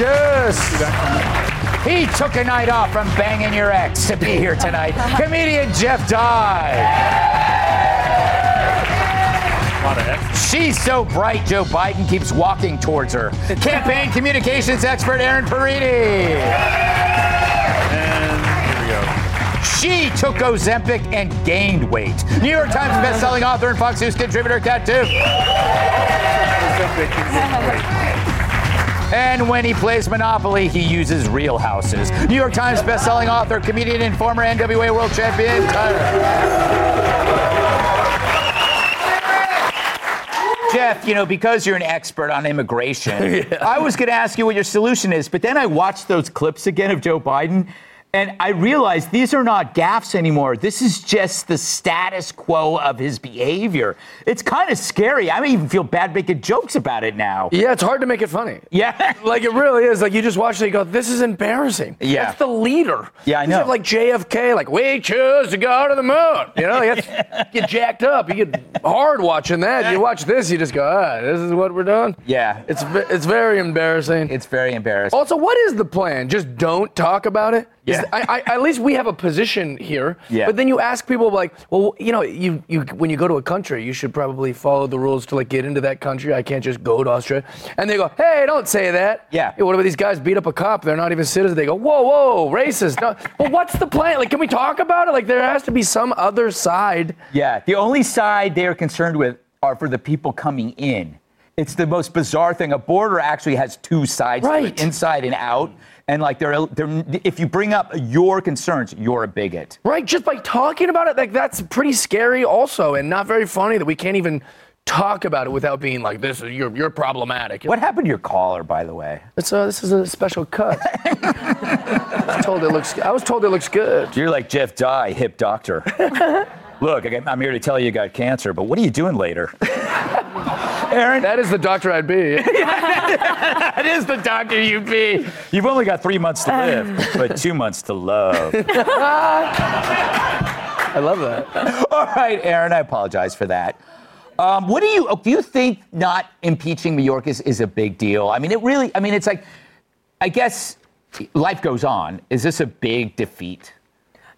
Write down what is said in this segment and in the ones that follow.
tonight's guest. He took a night off from banging your ex to be here tonight. Comedian Jeff Dye. She's so bright, Joe Biden keeps walking towards her. Campaign communications expert Erin Perrine. And here we go. She took Ozempic and gained weight. New York Times bestselling author and Fox News contributor Kat Timpf. And when he plays Monopoly, he uses real houses. New York Times bestselling author, comedian, and former NWA world champion Tyrus. Jeff, you know, because you're an expert on immigration, I was going to ask you what your solution is, but then I watched those clips again of Joe Biden. And I realized these are not gaffes anymore. This is just the status quo of his behavior. It's kind of scary. I even feel bad making jokes about it now. Yeah, it's hard to make it funny. Yeah. Like it really is. Like you just watch it, and you go, "This is embarrassing." Yeah. that's the leader. Yeah, I know. like JFK, like we choose to go to the moon. You know, you get, get jacked up. You get hard watching that. You watch this, you just go, "Ah, this is what we're doing." Yeah. It's it's very embarrassing. It's very embarrassing. Also, what is the plan? Just don't talk about it. Yeah. I, I, at least we have a position here. Yeah. But then you ask people like, well, you know, you, you when you go to a country, you should probably follow the rules to like get into that country. I can't just go to Austria. And they go, hey, don't say that. Yeah. Hey, what about these guys beat up a cop? They're not even citizens. They go, whoa, whoa, racist. No. well, what's the plan? Like, can we talk about it? Like, there has to be some other side. Yeah, the only side they're concerned with are for the people coming in. It's the most bizarre thing. A border actually has two sides, to it, inside and out. And like, they're, they're, if you bring up your concerns, you're a bigot. Right, just by talking about it, like that's pretty scary, also, and not very funny that we can't even talk about it without being like, "This is you're you're problematic." What happened to your collar, by the way? It's, uh, this is a special cut. I was told it looks. I was told it looks good. You're like Jeff Dye, hip doctor. Look, I'm here to tell you you got cancer, but what are you doing later? Erin, That is the doctor I'd be. that is the doctor you'd be. You've only got three months to live, but two months to love. I love that. All right, Erin, I apologize for that. Um, what do you do? You think not impeaching Mayorkas is a big deal? I mean, it really. I mean, it's like, I guess life goes on. Is this a big defeat?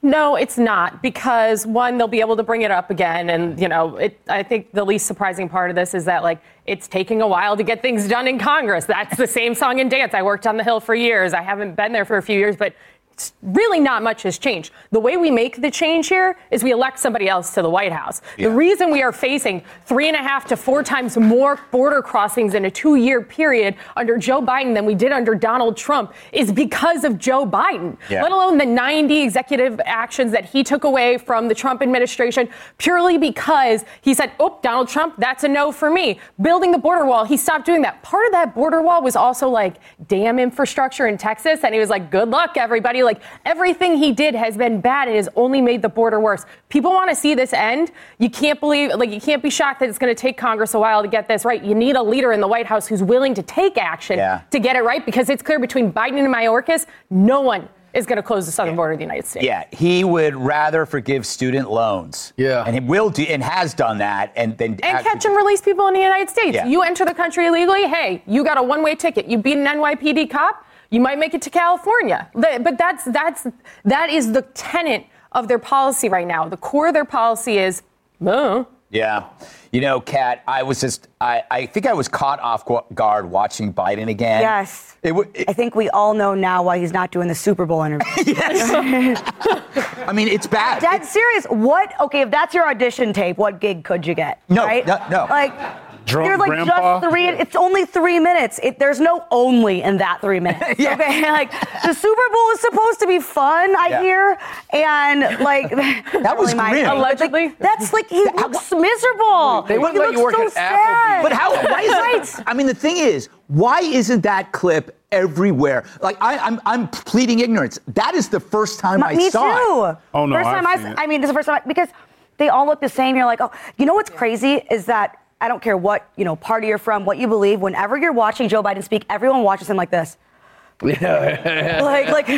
No, it's not because one, they'll be able to bring it up again, and you know, it, I think the least surprising part of this is that like it's taking a while to get things done in Congress. That's the same song and dance. I worked on the Hill for years. I haven't been there for a few years, but it's really not much has changed. The way we make the change here is we elect somebody else to the White House. Yeah. The reason we are facing three and a half to four times more border crossings in a two-year period under Joe Biden than we did under Donald Trump is because of Joe Biden. Yeah. Let alone the 90 executive actions that he took away from the Trump administration purely because he said, oh, Donald Trump, that's a no for me. Building the border wall, he stopped doing that. Part of that border wall was also like dam infrastructure in Texas. And he was like, good luck, everybody. Like everything he did has been bad and has only made the border worse. People want to see this end. You can't believe, like, you can't be shocked that it's going to take Congress a while to get this right. You need a leader in the White House who's willing to take action Yeah. to get it right because it's clear between Biden and Mayorkas, no one is going to close the southern border of the United States. Yeah, he would rather forgive student loans. Yeah. and he will do and has done that, and then And catch and release people in the United States. Yeah. You enter the country illegally, hey, you got a one-way ticket. You beat an NYPD cop, you might make it to California. But that's that's that is the tenet of their policy right now. The core of their policy is, oh, Yeah. You know, Kat, I was just, I, I think I was caught off guard watching Biden again. Yes. It, wa- it, I think we all know now why he's not doing the Super Bowl interview. yes. I mean, it's bad. That's serious. What? Okay, if that's your audition tape, what gig could you get? No, right? no, no. Like, drunk You're like grandpa. just three. It's only three minutes. It, there's no only in that three minutes. Yeah. Okay, like the Super Bowl is supposed to be fun, I Yeah. hear, and like that was grim. Allegedly. that's like he looks miserable. They wouldn't he let you looks work so at Applebee's. sad. But how? Why is Right. that? I mean, the thing is, why isn't that clip everywhere? Like, I, I'm, I'm pleading ignorance. That is the first time I Me saw too. it. Oh, no, First I've time I, seen s- it. I mean, this is the first time I, because they all look the same. You're like, oh, you know what's crazy is that I don't care what you know party you're from, what you believe. Whenever you're watching Joe Biden speak, everyone watches him like this. like, like,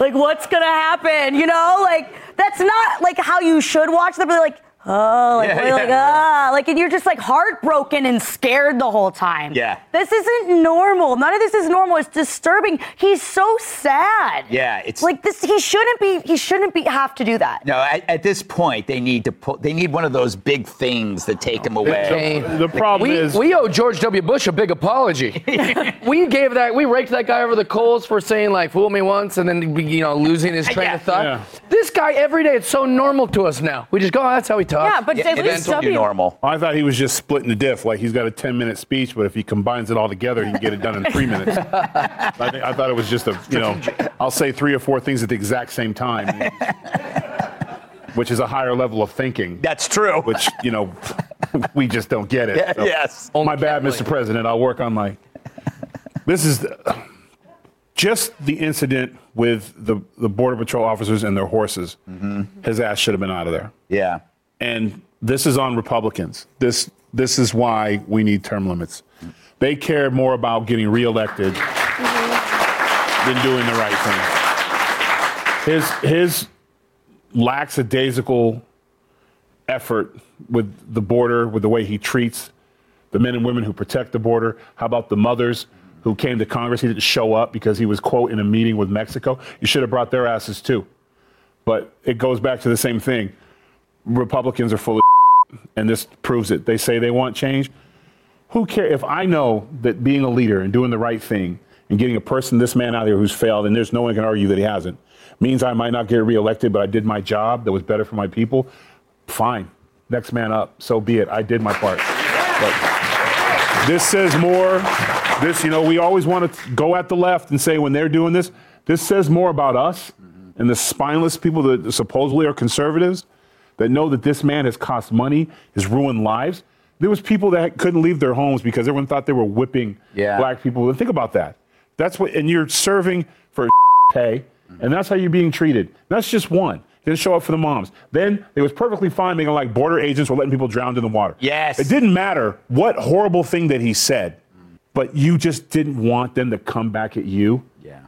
like, what's gonna happen? You know, like that's not like how you should watch them. But like, oh, like, Yeah, really, like, ah, like, and you're just like heartbroken and scared the whole time. Yeah. this isn't normal. None of this is normal. It's disturbing. He's so sad. Yeah, it's- like this. He shouldn't be. He shouldn't be have to do that. No, at, at this point, they need to pull. They need one of those big things to take him away. Kane. The problem we, is- we owe George W. Bush a big apology. we gave that, we raked that guy over the coals for saying like "fool me once" and then you know losing his train Yeah. of thought. Yeah. This guy every day, it's so normal to us now. We just go, oh, that's how he talks. Yeah, but Yeah, at it least is new W. normal. I thought he was just splitting the diff. Like he's got a 10 minute speech, but if he combines it all together, he can get it done in three minutes. I, think, I thought it was just a, you know, I'll say three or four things at the exact same time, which is a higher level of thinking, That's true. which, you know, we just don't get it. Yeah, So, yes. My bad, Mr. President. I'll work on my. This is the- just the incident with the, the Border Patrol officers and their horses. Mm-hmm. His ass should have been out of there. Yeah. And this is on Republicans. This this is why we need term limits. They care more about getting reelected than doing the right thing. His his lackadaisical effort with the border, with the way he treats the men and women who protect the border. How about the mothers who came to Congress? He didn't show up because he was quote in a meeting with Mexico. You should have brought their asses too. But it goes back to the same thing. Republicans are full of and this proves it. They say they want change. Who cares? If I know that being a leader and doing the right thing and getting a person, this man out here who's failed, and there's no one can argue that he hasn't, means I might not get reelected, but I did my job that was better for my people, fine. Next man up. So be it. I did my part. But this says more. This, you know, we always want to go at the left and say when they're doing this, this says more about us and the spineless people that supposedly are conservatives that know that this man has cost money, has ruined lives. There was people that couldn't leave their homes because everyone thought they were whipping Yeah. black people. And think about that. That's what, and you're serving for pay, and that's how you're being treated. That's just one. Didn't show up for the moms. Then it was perfectly fine being like border agents were letting people drown in the water. Yes. It didn't matter what horrible thing that he said, but you just didn't want them to come back at you. Yeah.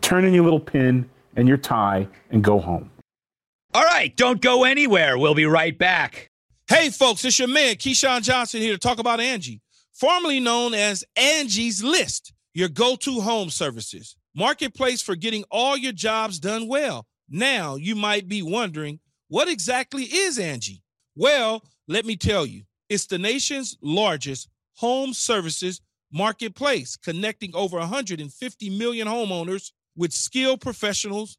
Turn in your little pin and your tie and go home. All right, don't go anywhere. We'll be right back. Hey, folks, it's your man, Keyshawn Johnson, here to talk about Angie, formerly known as Angie's List, your go to home services. Marketplace for getting all your jobs done well. Now, you might be wondering, what exactly is Angie? Well, let me tell you, it's the nation's largest home services marketplace, connecting over 150 million homeowners with skilled professionals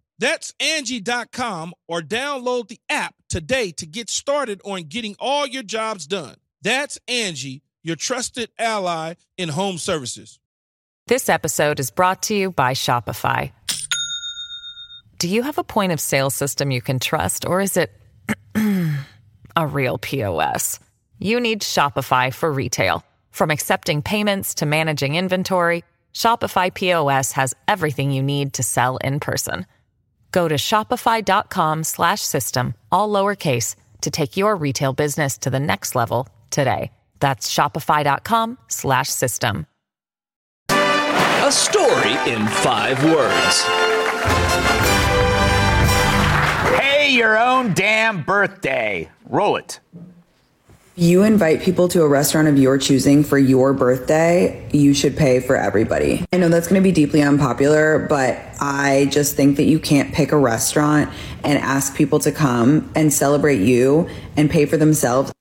That's Angie.com or download the app today to get started on getting all your jobs done. That's Angie, your trusted ally in home services. This episode is brought to you by Shopify. Do you have a point of sale system you can trust, or is it a real POS? You need Shopify for retail. From accepting payments to managing inventory, Shopify POS has everything you need to sell in person. Go to shopify.com slash system, all lowercase, to take your retail business to the next level today. That's shopify.com slash system. A story in five words. Hey, your own damn birthday. Roll it. You invite people to a restaurant of your choosing for your birthday, you should pay for everybody. I know that's going to be deeply unpopular, but I just think that you can't pick a restaurant and ask people to come and celebrate you and pay for themselves.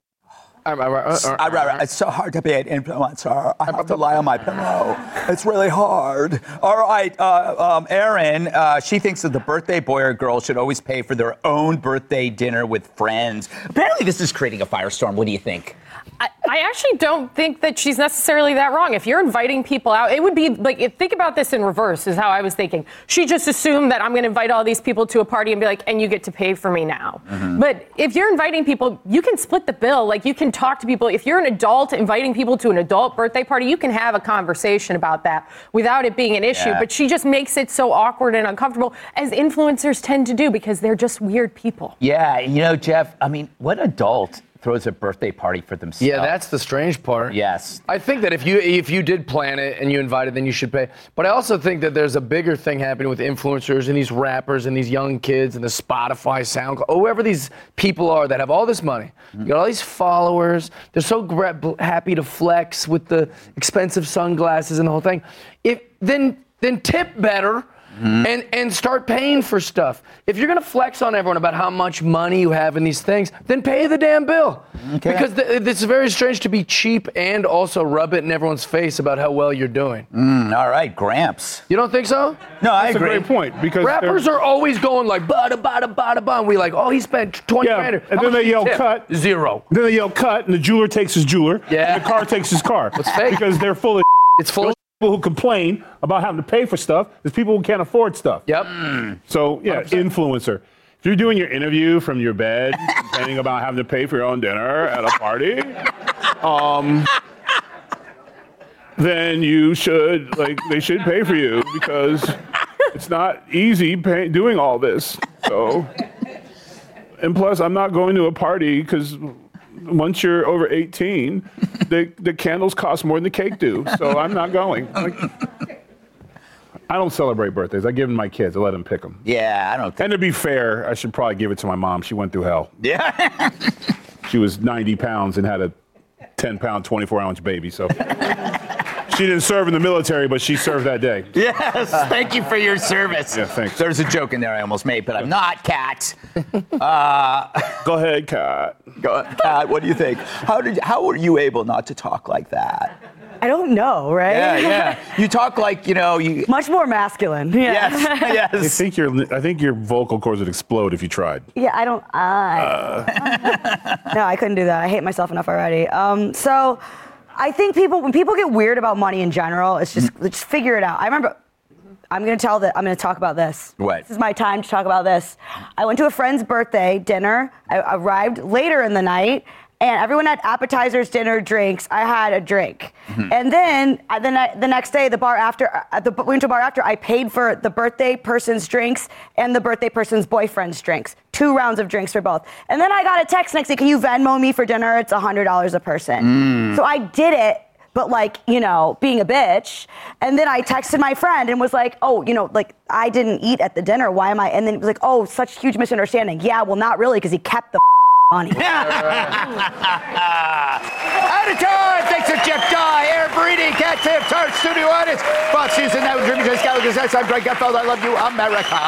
It's so hard to be an influencer. I have to lie on my pillow. It's really hard. All right, uh, um, Erin, uh, she thinks that the birthday boy or girl should always pay for their own birthday dinner with friends. Apparently, this is creating a firestorm. What do you think? I, I actually don't think that she's necessarily that wrong. If you're inviting people out, it would be like, if, think about this in reverse, is how I was thinking. She just assumed that I'm going to invite all these people to a party and be like, and you get to pay for me now. Mm-hmm. But if you're inviting people, you can split the bill. Like, you can talk to people. If you're an adult inviting people to an adult birthday party, you can have a conversation about that without it being an issue. Yeah. But she just makes it so awkward and uncomfortable, as influencers tend to do because they're just weird people. Yeah, you know, Jeff, I mean, what adult throws a birthday party for themselves? Yeah, that's the strange part. Yes. I think that if you if you did plan it and you invited, then you should pay. But I also think that there's a bigger thing happening with influencers and these rappers and these young kids and the Spotify, SoundCloud, whoever these people are that have all this money. You got all these followers. They're so happy to flex with the expensive sunglasses and the whole thing. If then then tip better. And and start paying for stuff. If you're gonna flex on everyone about how much money you have in these things, then pay the damn bill. Okay. Because th- it's very strange to be cheap and also rub it in everyone's face about how well you're doing. Mm, all right, Gramps. You don't think so? No, I agree. That's a great point because Rappers they're- are always going like bada bada bada bada. And we like, oh, he spent twenty Yeah, grand. and How then much they did he yell tip? cut. Zero. Then they yell cut, and the jeweler takes his jeweler. Yeah. And the car takes his car. It's fake. Because they're full of. It's full of. people who complain about having to pay for stuff. There's people who can't afford stuff. Yep. So yeah, influencer. If you're doing your interview from your bed, complaining about having to pay for your own dinner at a party, um, then you should like they should pay for you because it's not easy pay, doing all this. So, and plus, I'm not going to a party because once you're over 18, the the candles cost more than the cake do. So I'm not going. Like, I don't celebrate birthdays. I give them to my kids. I let them pick them. Yeah, I don't think. And to be fair, I should probably give it to my mom. She went through hell. Yeah. She was 90 pounds and had a 10 pound, 24 ounce baby. So she didn't serve in the military, but she served that day. yes. Thank you for your service. Yeah, thanks. There's a joke in there I almost made, but I'm not, Kat. Go ahead, Kat. Go, Kat, what do you think? How did? How were you able not to talk like that? I don't know, right? Yeah, yeah. You talk like you know you. Much more masculine. Yeah. Yes, I yes. think your I think your vocal cords would explode if you tried. Yeah, I don't. I. no, I couldn't do that. I hate myself enough already. Um, so, I think people when people get weird about money in general, it's just let's just figure it out. I remember. I'm gonna tell that I'm gonna talk about this. What? This is my time to talk about this. I went to a friend's birthday dinner. I arrived later in the night, and everyone had appetizers, dinner, drinks. I had a drink, and then uh, the, ne- the next day, the bar after, uh, at the we went to bar after. I paid for the birthday person's drinks and the birthday person's boyfriend's drinks. Two rounds of drinks for both. And then I got a text next day. Can you Venmo me for dinner? It's hundred dollars a person. So I did it but like you know being a bitch and then i texted my friend and was like oh you know like i didn't eat at the dinner why am i and then it was like oh such huge misunderstanding yeah well not really because he kept the money Out of time. Thanks to Jeff Dye, Erin Perrine, Kat Timpf, our studio audience. Fox News and Network, Dreaming Guys, Gallagher's X. I'm Greg Gutfeld. I love you, America.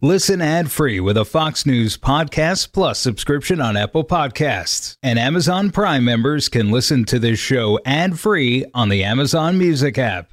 Listen ad free with a Fox News Podcast Plus subscription on Apple Podcasts. And Amazon Prime members can listen to this show ad free on the Amazon Music app.